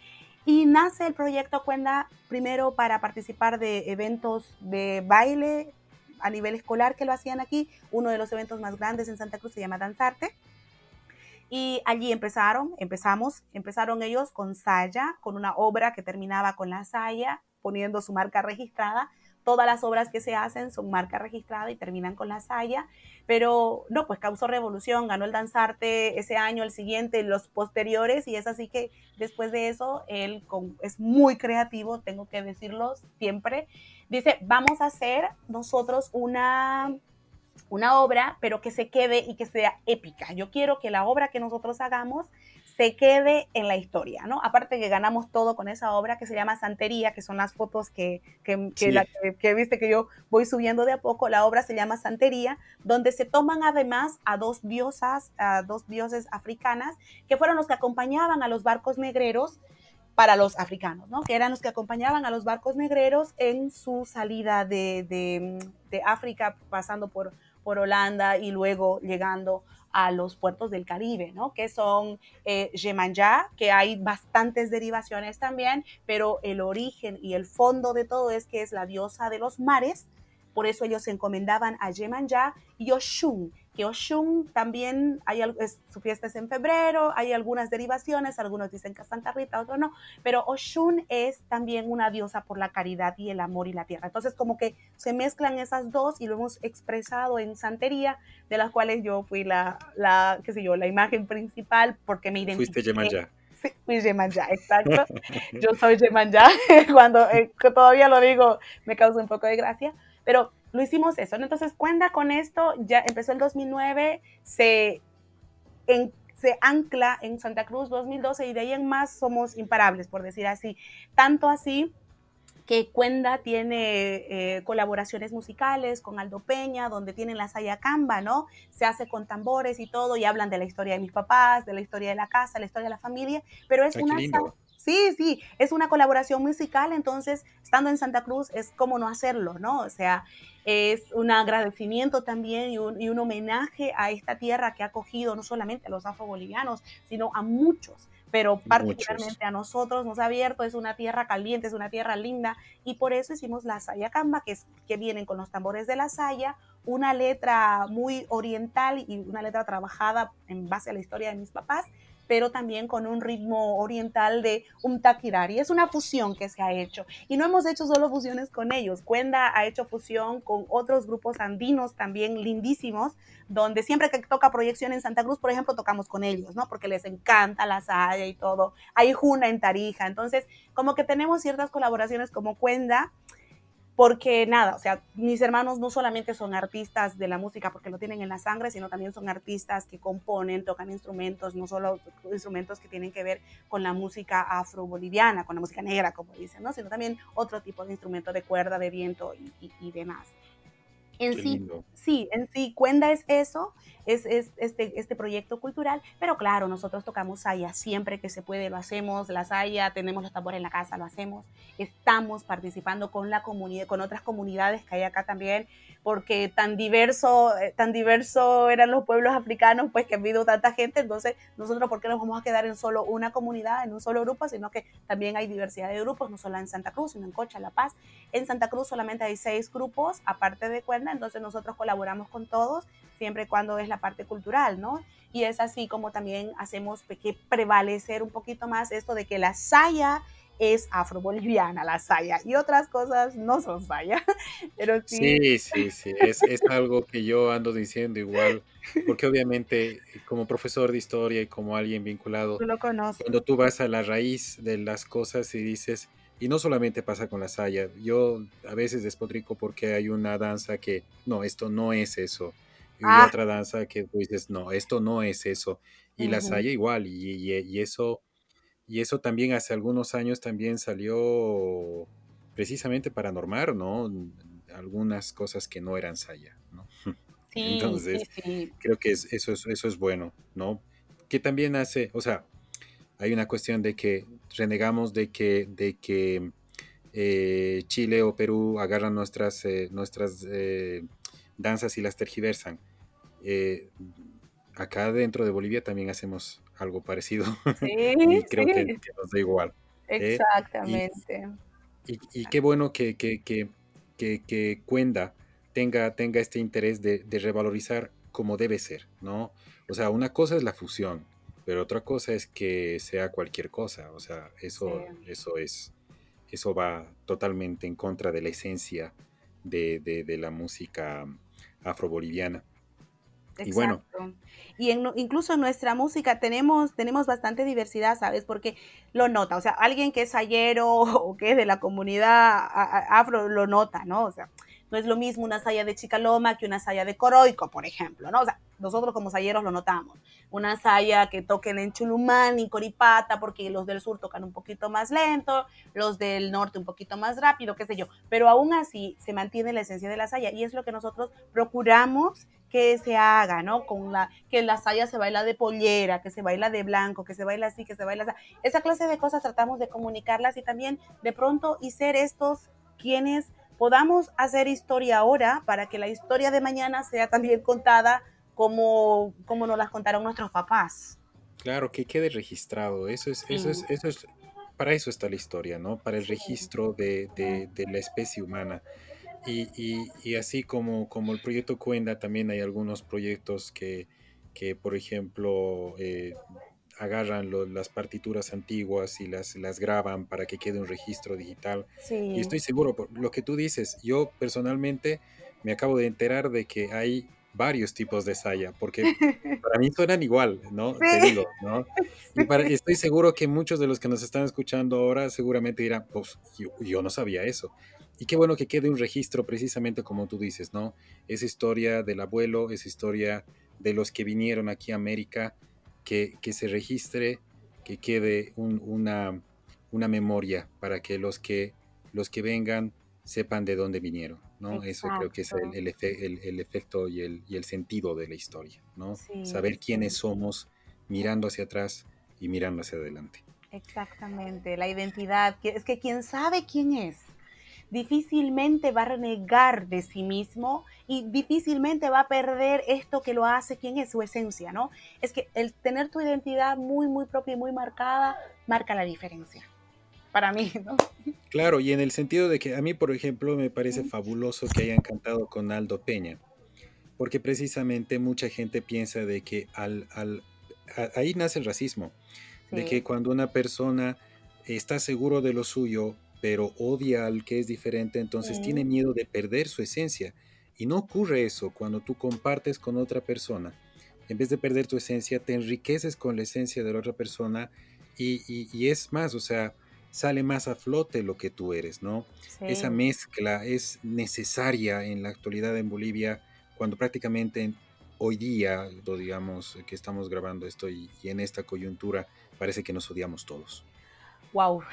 Y nace el proyecto Cuenda primero para participar de eventos de baile a nivel escolar que lo hacían aquí. Uno de los eventos más grandes en Santa Cruz se llama Danzarte y allí empezaron, empezamos, empezaron ellos con Saya, con una obra que terminaba con la Saya, poniendo su marca registrada. Todas las obras que se hacen son marca registrada y terminan con la Saya, pero no, pues causó revolución, ganó el Danzarte ese año, el siguiente, los posteriores, y es así que después de eso, él es muy creativo, tengo que decirlo siempre, dice, vamos a hacer nosotros una una obra, pero que se quede y que sea épica. Yo quiero que la obra que nosotros hagamos se quede en la historia, ¿no? Aparte que ganamos todo con esa obra que se llama Santería, que son las fotos que, que, que, viste que yo voy subiendo de a poco, la obra se llama Santería, donde se toman además a dos diosas, a dos dioses africanas, que fueron los que acompañaban a los barcos negreros para los africanos, ¿no? Que eran los que acompañaban a los barcos negreros en su salida de, de, de África, pasando por, por Holanda y luego llegando a los puertos del Caribe, ¿no? Que son eh, que hay bastantes derivaciones también, pero el origen y el fondo de todo es que es la diosa de los mares, por eso ellos encomendaban a Yemanja y Oshun, que Oshun también, hay, su fiesta es en febrero, hay algunas derivaciones, algunos dicen que Santa Rita, otros no, pero Oshun es también una diosa por la caridad y el amor y la tierra. Entonces como que se mezclan esas dos y lo hemos expresado en santería, de las cuales yo fui la, la qué sé yo, la imagen principal porque me identifiqué. Fuiste Yemanja. Sí, fui Yemanja, exacto. <laughs> yo soy Yemanja, <laughs> cuando eh, todavía lo digo me causa un poco de gracia, pero lo hicimos eso. Entonces, cuenta con esto, ya empezó el 2009, se, se ancla en Santa Cruz 2012 y de ahí en más somos imparables, por decir así. Tanto así que Cuenda tiene eh, colaboraciones musicales con Aldo Peña, donde tienen la Sayacamba, ¿no? Se hace con tambores y todo, y hablan de la historia de mis papás, de la historia de la casa, la historia de la familia, pero es una... Sí, sí, es una colaboración musical, entonces estando en Santa Cruz es como no hacerlo, ¿no? O sea, es un agradecimiento también y un, homenaje a esta tierra que ha acogido no solamente a los afro-bolivianos, sino a muchos, pero particularmente a nosotros nos ha abierto, es una tierra caliente, es una tierra linda y por eso hicimos la Saya Camba, que, es, que vienen con los tambores de la Saya, una letra muy oriental y una letra trabajada en base a la historia de mis papás pero también con un ritmo oriental de un taquirari. Es una fusión que se ha hecho. Y no hemos hecho solo fusiones con ellos. Cuenda ha hecho fusión con otros grupos andinos también lindísimos, donde siempre que toca proyección en Santa Cruz, por ejemplo, tocamos con ellos, ¿no? Porque les encanta la saya y todo. Hay Juna en Tarija. Entonces, como que tenemos ciertas colaboraciones como Cuenda porque nada, o sea, mis hermanos no solamente son artistas de la música porque lo tienen en la sangre, sino también son artistas que componen, tocan instrumentos, no solo instrumentos que tienen que ver con la música afro-boliviana, con la música negra, como dicen, ¿no? sino también otro tipo de instrumento de cuerda, de viento y, y demás. En sí, sí, en sí, Cuenda es eso, es, este, este proyecto cultural, pero claro, nosotros tocamos saya, siempre que se puede lo hacemos, la saya, tenemos los tambores en la casa, lo hacemos, estamos participando con la comunidad, con otras comunidades que hay acá también, porque tan diverso, eh, tan diverso eran los pueblos africanos, pues que ha habido tanta gente, entonces nosotros, ¿por qué nos vamos a quedar en solo una comunidad, en un solo grupo, sino que también hay diversidad de grupos, no solo en Santa Cruz, sino en Cocha, La Paz. En Santa Cruz solamente hay seis grupos, aparte de Entonces nosotros colaboramos con todos, siempre y cuando es la parte cultural, ¿no? Y es así como también hacemos que prevalecer un poquito más esto de que la saya es afro-boliviana la saya y otras cosas no son saya. <laughs> Pero sí, sí, sí, Es, algo que yo ando diciendo igual, porque obviamente como profesor de historia y como alguien vinculado, lo cuando tú vas a la raíz de las cosas y dices, y no solamente pasa con la saya, yo a veces despotrico porque hay una danza que, no, esto no es eso. Y ah. otra danza que tú dices, no, esto no es eso. Y la saya igual, y eso y eso también hace algunos años también salió precisamente para normar, ¿no? Algunas cosas que no eran saya, ¿no? <laughs> Sí, Entonces, creo que eso, es, eso es bueno, ¿no? Que también hace, o sea, hay una cuestión de que renegamos de que, de que eh, Chile o Perú agarran nuestras, eh, nuestras eh, danzas y las tergiversan. acá dentro de Bolivia también hacemos algo parecido. Sí, <laughs> y creo que, nos da igual. ¿eh? Exactamente. Y, qué bueno que, que, que, que, Cuenda tenga, tenga este interés de, revalorizar como debe ser, ¿no? O sea, una cosa es la fusión, pero otra cosa es que sea cualquier cosa. O sea, eso, eso es, eso va totalmente en contra de la esencia de, de, de la música afroboliviana. Y bueno. Y incluso en nuestra música tenemos, tenemos bastante diversidad, ¿sabes? Porque lo nota, o sea, alguien que es ayero <laughs> o que es de la comunidad afro lo nota, ¿no? O sea, No es lo mismo una saya de Chicaloma que una saya de Coroico, por ejemplo, ¿no? O sea, nosotros como sayeros lo notamos. Una saya que toquen en Chulumán y Coripata, porque los del sur tocan un poquito más lento, los del norte un poquito más rápido, qué sé yo. Pero aún así se mantiene la esencia de la saya y es lo que nosotros procuramos que se haga, ¿no? Con la, que la saya se baila de pollera, que se baila de blanco, que se baila así, que se baila así. Esa clase de cosas tratamos de comunicarlas y también de pronto y ser estos quienes podamos hacer historia ahora para que la historia de mañana sea también contada como, como nos las contaron nuestros papás. Claro, que quede registrado. Eso es, eso es, eso es, para eso está la historia, ¿no? Para el registro de, de, de la especie humana. Y, y, y, así como, como el proyecto Cuenda, también hay algunos proyectos que, que por ejemplo, eh, agarran lo, las partituras antiguas y las, las graban para que quede un registro digital. Sí. Y estoy seguro, por lo que tú dices, yo personalmente me acabo de enterar de que hay varios tipos de saya, porque <laughs> para mí suenan igual, ¿no? Sí. Te digo, ¿no? Y <laughs> para, estoy seguro que muchos de los que nos están escuchando ahora seguramente dirán, pues yo, yo no sabía eso. Y qué bueno que quede un registro precisamente como tú dices, ¿no? Esa historia del abuelo, esa historia de los que vinieron aquí a América, que, que se registre, que quede un, una, una, memoria para que los, que los que vengan sepan de dónde vinieron, ¿no? Exacto. Eso creo que es el, el, efe, el, el efecto y el, y el, sentido de la historia, ¿no? Sí, Saber quiénes sí. somos mirando hacia atrás y mirando hacia adelante. Exactamente, la identidad, es que quien sabe quién es, difícilmente va a renegar de sí mismo y difícilmente va a perder esto que lo hace quién es su esencia, ¿no? Es que el tener tu identidad muy, muy propia y muy marcada marca la diferencia. Para mí, ¿no? Claro, y en el sentido de que a mí, por ejemplo, me parece fabuloso que hayan cantado con Aldo Peña, porque precisamente mucha gente piensa de que al, al a, ahí nace el racismo, sí. de que cuando una persona está seguro de lo suyo, pero odia al que es diferente, entonces sí. tiene miedo de perder su esencia. Y no ocurre eso cuando tú compartes con otra persona. En vez de perder tu esencia, te enriqueces con la esencia de la otra persona y, y, y es más, o sea, sale más a flote lo que tú eres, ¿no? Sí. Esa mezcla es necesaria en la actualidad en Bolivia cuando prácticamente hoy día, digamos, que estamos grabando esto y, y en esta coyuntura, parece que nos odiamos todos. Wow,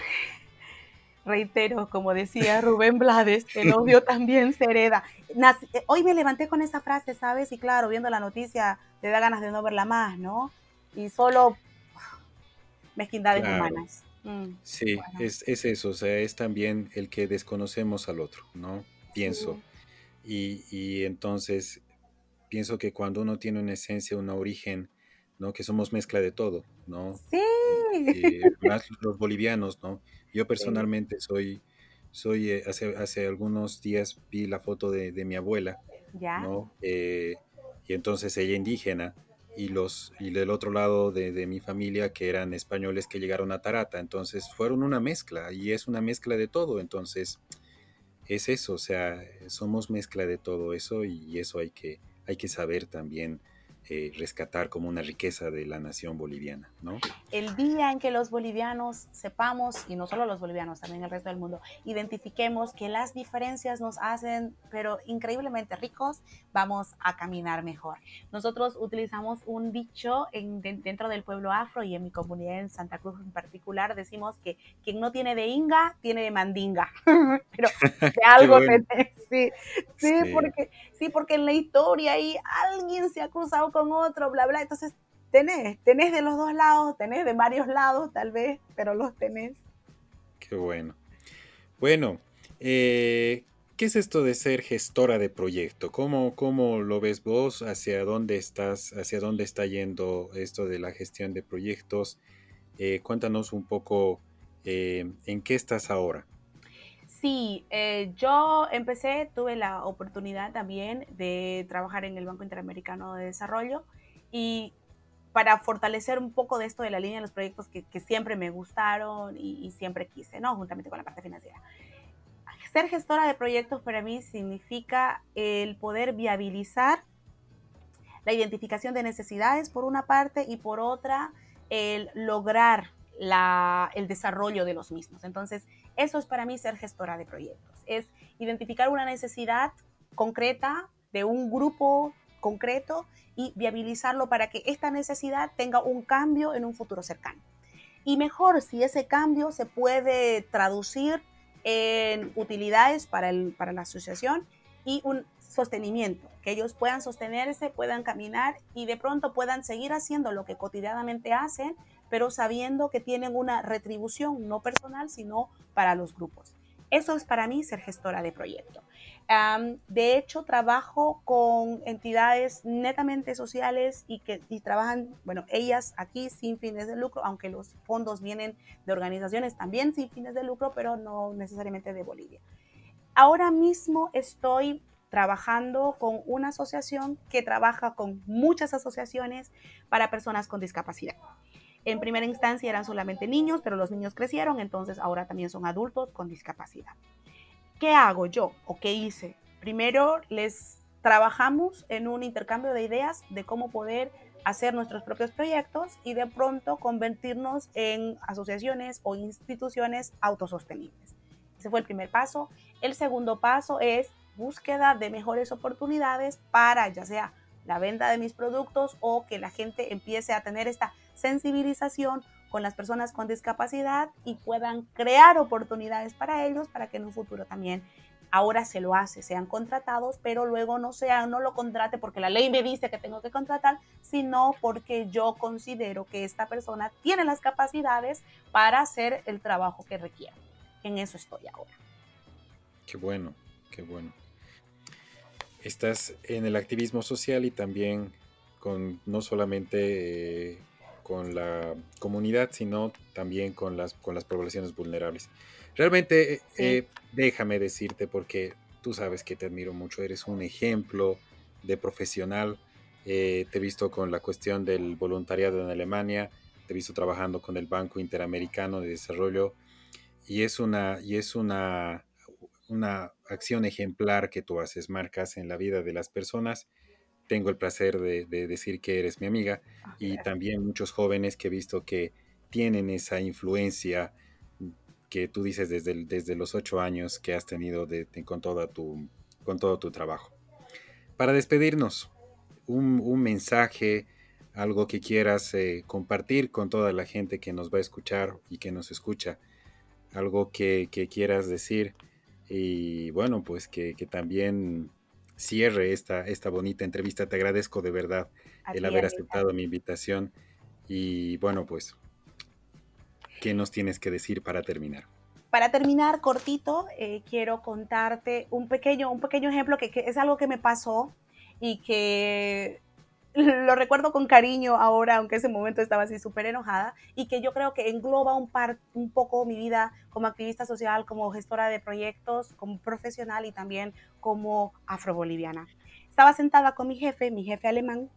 reitero, como decía Rubén Blades, el odio <laughs> también se hereda. Nací, hoy me levanté con esa frase, ¿sabes? Y claro, viendo la noticia, te da ganas de no verla más, ¿no? Y solo <sighs> mezquindades claro. humanas. Mm, sí, bueno. es, es, eso, o sea, es también el que desconocemos al otro, ¿no? Pienso. Sí. Y, y entonces, pienso que cuando uno tiene una esencia, un origen, ¿no? Que somos mezcla de todo, ¿no? Sí. Eh, más <laughs> los bolivianos, ¿no? Yo personalmente soy, soy eh, hace, hace algunos días vi la foto de, de mi abuela, ¿Ya? ¿no? Eh, y entonces ella indígena y los y del otro lado de, de, mi familia que eran españoles que llegaron a Tarata, entonces fueron una mezcla y es una mezcla de todo, entonces es eso, o sea, somos mezcla de todo eso y eso hay que, hay que saber también eh, rescatar como una riqueza de la nación boliviana, ¿no? El día en que los bolivianos sepamos, y no solo los bolivianos, también el resto del mundo, identifiquemos que las diferencias nos hacen, pero increíblemente ricos, vamos a caminar mejor. Nosotros utilizamos un dicho en, de, dentro del pueblo afro y en mi comunidad en Santa Cruz en particular, decimos que quien no tiene de inga, tiene de mandinga, <laughs> pero de <laughs> algo bueno. sí, sí, sí, porque, sí, porque en la historia ahí alguien se ha cruzado con otro, bla, bla. Entonces, tenés, tenés de los dos lados, tenés de varios lados, tal vez, pero los tenés. Qué bueno. Bueno, eh, ¿qué es esto de ser gestora de proyecto? ¿Cómo, ¿Cómo lo ves vos? ¿Hacia dónde estás? ¿Hacia dónde está yendo esto de la gestión de proyectos? Eh, cuéntanos un poco eh, en qué estás ahora. Sí, eh, yo empecé, tuve la oportunidad también de trabajar en el Banco Interamericano de Desarrollo y para fortalecer un poco de esto de la línea de los proyectos que, que siempre me gustaron y, y, siempre quise, ¿no? Juntamente con la parte financiera. Ser gestora de proyectos para mí significa el poder viabilizar la identificación de necesidades por una parte y por otra el lograr la, el desarrollo de los mismos. Entonces, eso es para mí ser gestora de proyectos, es identificar una necesidad concreta de un grupo concreto y viabilizarlo para que esta necesidad tenga un cambio en un futuro cercano. Y mejor si ese cambio se puede traducir en utilidades para, para la asociación y un sostenimiento, que ellos puedan sostenerse, puedan caminar y de pronto puedan seguir haciendo lo que cotidianamente hacen, pero sabiendo que tienen una retribución no personal, sino para los grupos. Eso es para mí ser gestora de proyecto. de hecho, trabajo con entidades netamente sociales y que trabajan, bueno, ellas aquí sin fines de lucro, aunque los fondos vienen de organizaciones también sin fines de lucro, pero no necesariamente de Bolivia. Ahora mismo estoy trabajando con una asociación que trabaja con muchas asociaciones para personas con discapacidad. En primera instancia eran solamente niños, pero los niños crecieron, entonces ahora también son adultos con discapacidad. ¿Qué hago yo o qué hice? Primero les trabajamos en un intercambio de ideas de cómo poder hacer nuestros propios proyectos y de pronto convertirnos en asociaciones o instituciones autosostenibles. Ese fue el primer paso. El segundo paso es búsqueda de mejores oportunidades para ya sea la venta de mis productos o que la gente empiece a tener esta sensibilización con las personas con discapacidad y puedan crear oportunidades para ellos para que en un futuro también ahora se lo hace, sean contratados, pero luego no sea, no lo contrate porque la ley me dice que tengo que contratar, sino porque yo considero que esta persona tiene las capacidades para hacer el trabajo que requiere. En eso estoy ahora. Qué bueno, qué bueno. Estás en el activismo social y también con no solamente eh, con la comunidad, sino también con las, con las poblaciones vulnerables. Realmente, eh, eh, déjame decirte, porque tú sabes que te admiro mucho, eres un ejemplo de profesional. Eh, te he visto con la cuestión del voluntariado en Alemania, te he visto trabajando con el Banco Interamericano de Desarrollo y es una, y es una, una acción ejemplar que tú haces, marcas en la vida de las personas tengo el placer de, decir que eres mi amiga ah, y también muchos jóvenes que he visto que tienen esa influencia que tú dices desde, desde los ocho años que has tenido con, toda tu, con todo tu trabajo. Para despedirnos, un, mensaje, algo que quieras eh, compartir con toda la gente que nos va a escuchar y que nos escucha, algo que, quieras decir y bueno, pues que, que también cierre esta, esta bonita entrevista. Te agradezco de verdad el haber aceptado mi invitación. Y bueno, pues, ¿qué nos tienes que decir para terminar? Para terminar, cortito, eh, quiero contarte un pequeño, un pequeño ejemplo que, que es algo que me pasó y que lo recuerdo con cariño ahora, aunque ese momento estaba así súper enojada, y que yo creo que engloba un, par, un poco mi vida como activista social, como gestora de proyectos, como profesional y también como afroboliviana. Estaba sentada con mi jefe, mi jefe alemán,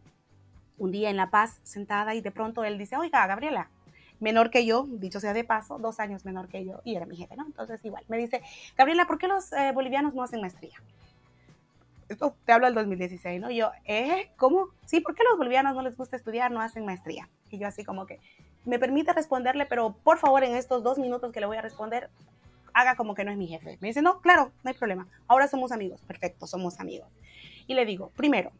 un día en La Paz, sentada, y de pronto él dice, oiga, Gabriela, menor que yo, dicho sea de paso, dos años menor que yo, y era mi jefe, ¿no? Entonces igual, me dice, Gabriela, ¿por qué los eh, bolivianos no hacen maestría? Esto te hablo del 2016, ¿no? Yo, ¿eh? ¿Cómo? Sí, ¿por qué los bolivianos no les gusta estudiar, no hacen maestría? Y yo así como que, me permite responderle, pero por favor en estos dos minutos que le voy a responder, haga como que no es mi jefe. Me dice, no, claro, no hay problema. Ahora somos amigos. Perfecto, somos amigos. Y le digo, primero,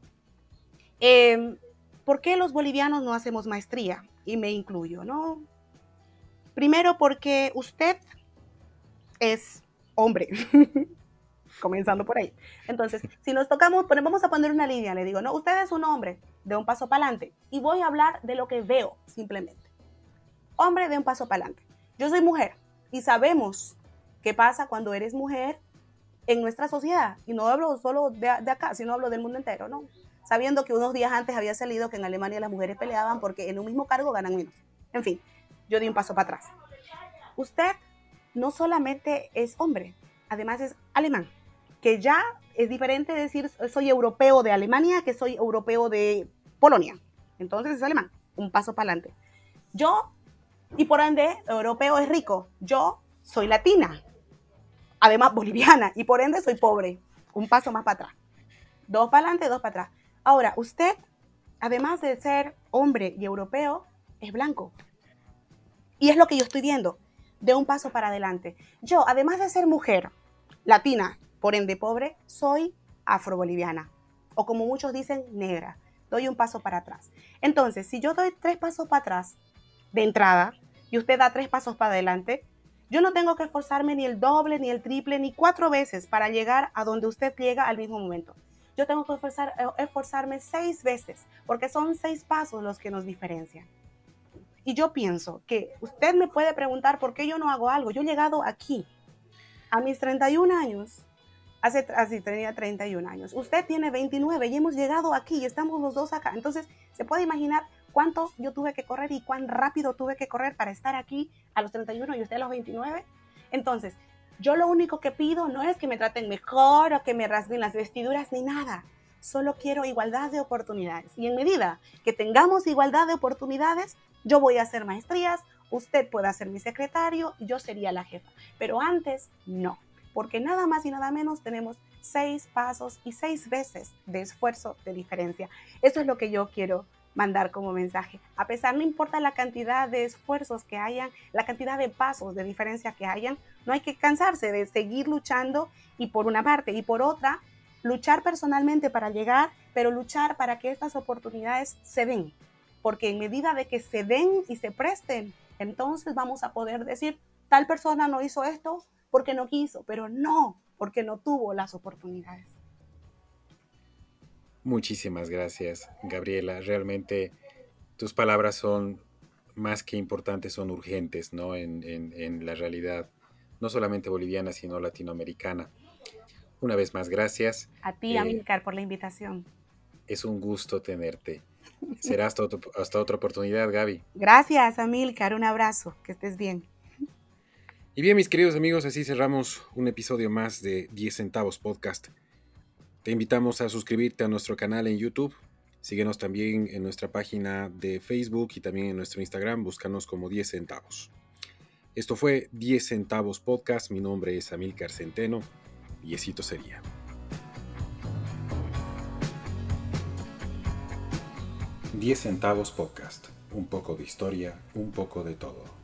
em, ¿por qué los bolivianos no hacemos maestría? Y me incluyo, ¿no? Primero porque usted es hombre. <laughs> comenzando por ahí. Entonces, si nos tocamos, vamos a poner una línea, le digo, no, usted es un hombre, de un paso para adelante, y voy a hablar de lo que veo simplemente. Hombre, de un paso para adelante. Yo soy mujer, y sabemos qué pasa cuando eres mujer en nuestra sociedad, y no hablo solo de, de acá, sino hablo del mundo entero, ¿no? Sabiendo que unos días antes había salido que en Alemania las mujeres peleaban porque en un mismo cargo ganan menos. En fin, yo di un paso para atrás. Usted no solamente es hombre, además es alemán que ya es diferente decir soy europeo de Alemania que soy europeo de Polonia. Entonces es alemán, un paso para adelante. Yo, y por ende, europeo es rico. Yo soy latina, además boliviana, y por ende soy pobre. Un paso más para atrás. Dos para adelante, dos para atrás. Ahora, usted, además de ser hombre y europeo, es blanco. Y es lo que yo estoy viendo, de un paso para adelante. Yo, además de ser mujer, latina, por ende pobre, soy afroboliviana, o como muchos dicen, negra. Doy un paso para atrás. Entonces, si yo doy tres pasos para atrás de entrada y usted da tres pasos para adelante, yo no tengo que esforzarme ni el doble, ni el triple, ni cuatro veces para llegar a donde usted llega al mismo momento. Yo tengo que eh, esforzarme seis veces, porque son seis pasos los que nos diferencian. Y yo pienso que usted me puede preguntar por qué yo no hago algo. Yo he llegado aquí, a mis 31 años, hace, así tenía 31 años. Usted tiene 29 y hemos llegado aquí y estamos los dos acá. Entonces, se puede imaginar cuánto yo tuve que correr y cuán rápido tuve que correr para estar aquí a los 31 y usted a los 29. Entonces, yo lo único que pido no es que me traten mejor o que me rasguen las vestiduras ni nada. Solo quiero igualdad de oportunidades. Y en medida que tengamos igualdad de oportunidades, yo voy a hacer maestrías, usted puede ser mi secretario yo sería la jefa. Pero antes, no. Porque nada más y nada menos tenemos seis pasos y seis veces de esfuerzo de diferencia. Eso es lo que yo quiero mandar como mensaje. A pesar, no importa la cantidad de esfuerzos que hayan, la cantidad de pasos de diferencia que hayan, no hay que cansarse de seguir luchando y por una parte y por otra, luchar personalmente para llegar, pero luchar para que estas oportunidades se den. Porque en medida de que se den y se presten, entonces vamos a poder decir, tal persona no hizo esto porque no quiso, pero no, porque no tuvo las oportunidades. Muchísimas gracias, Gabriela. Realmente tus palabras son más que importantes, son urgentes, ¿no? En, la realidad, no solamente boliviana, sino latinoamericana. Una vez más, gracias. A ti, eh, por la invitación. Es un gusto tenerte. <laughs> Será hasta, hasta otra oportunidad, Gaby. Gracias, Amilcar. Un abrazo. Que estés bien. Y bien, mis queridos amigos, así cerramos un episodio más de 10 centavos podcast. Te invitamos a suscribirte a nuestro canal en YouTube. Síguenos también en nuestra página de Facebook y también en nuestro Instagram. Búscanos como 10 centavos. Esto fue 10 centavos podcast. Mi nombre es Amilcar Centeno y esito sería. 10 centavos podcast. Un poco de historia, un poco de todo.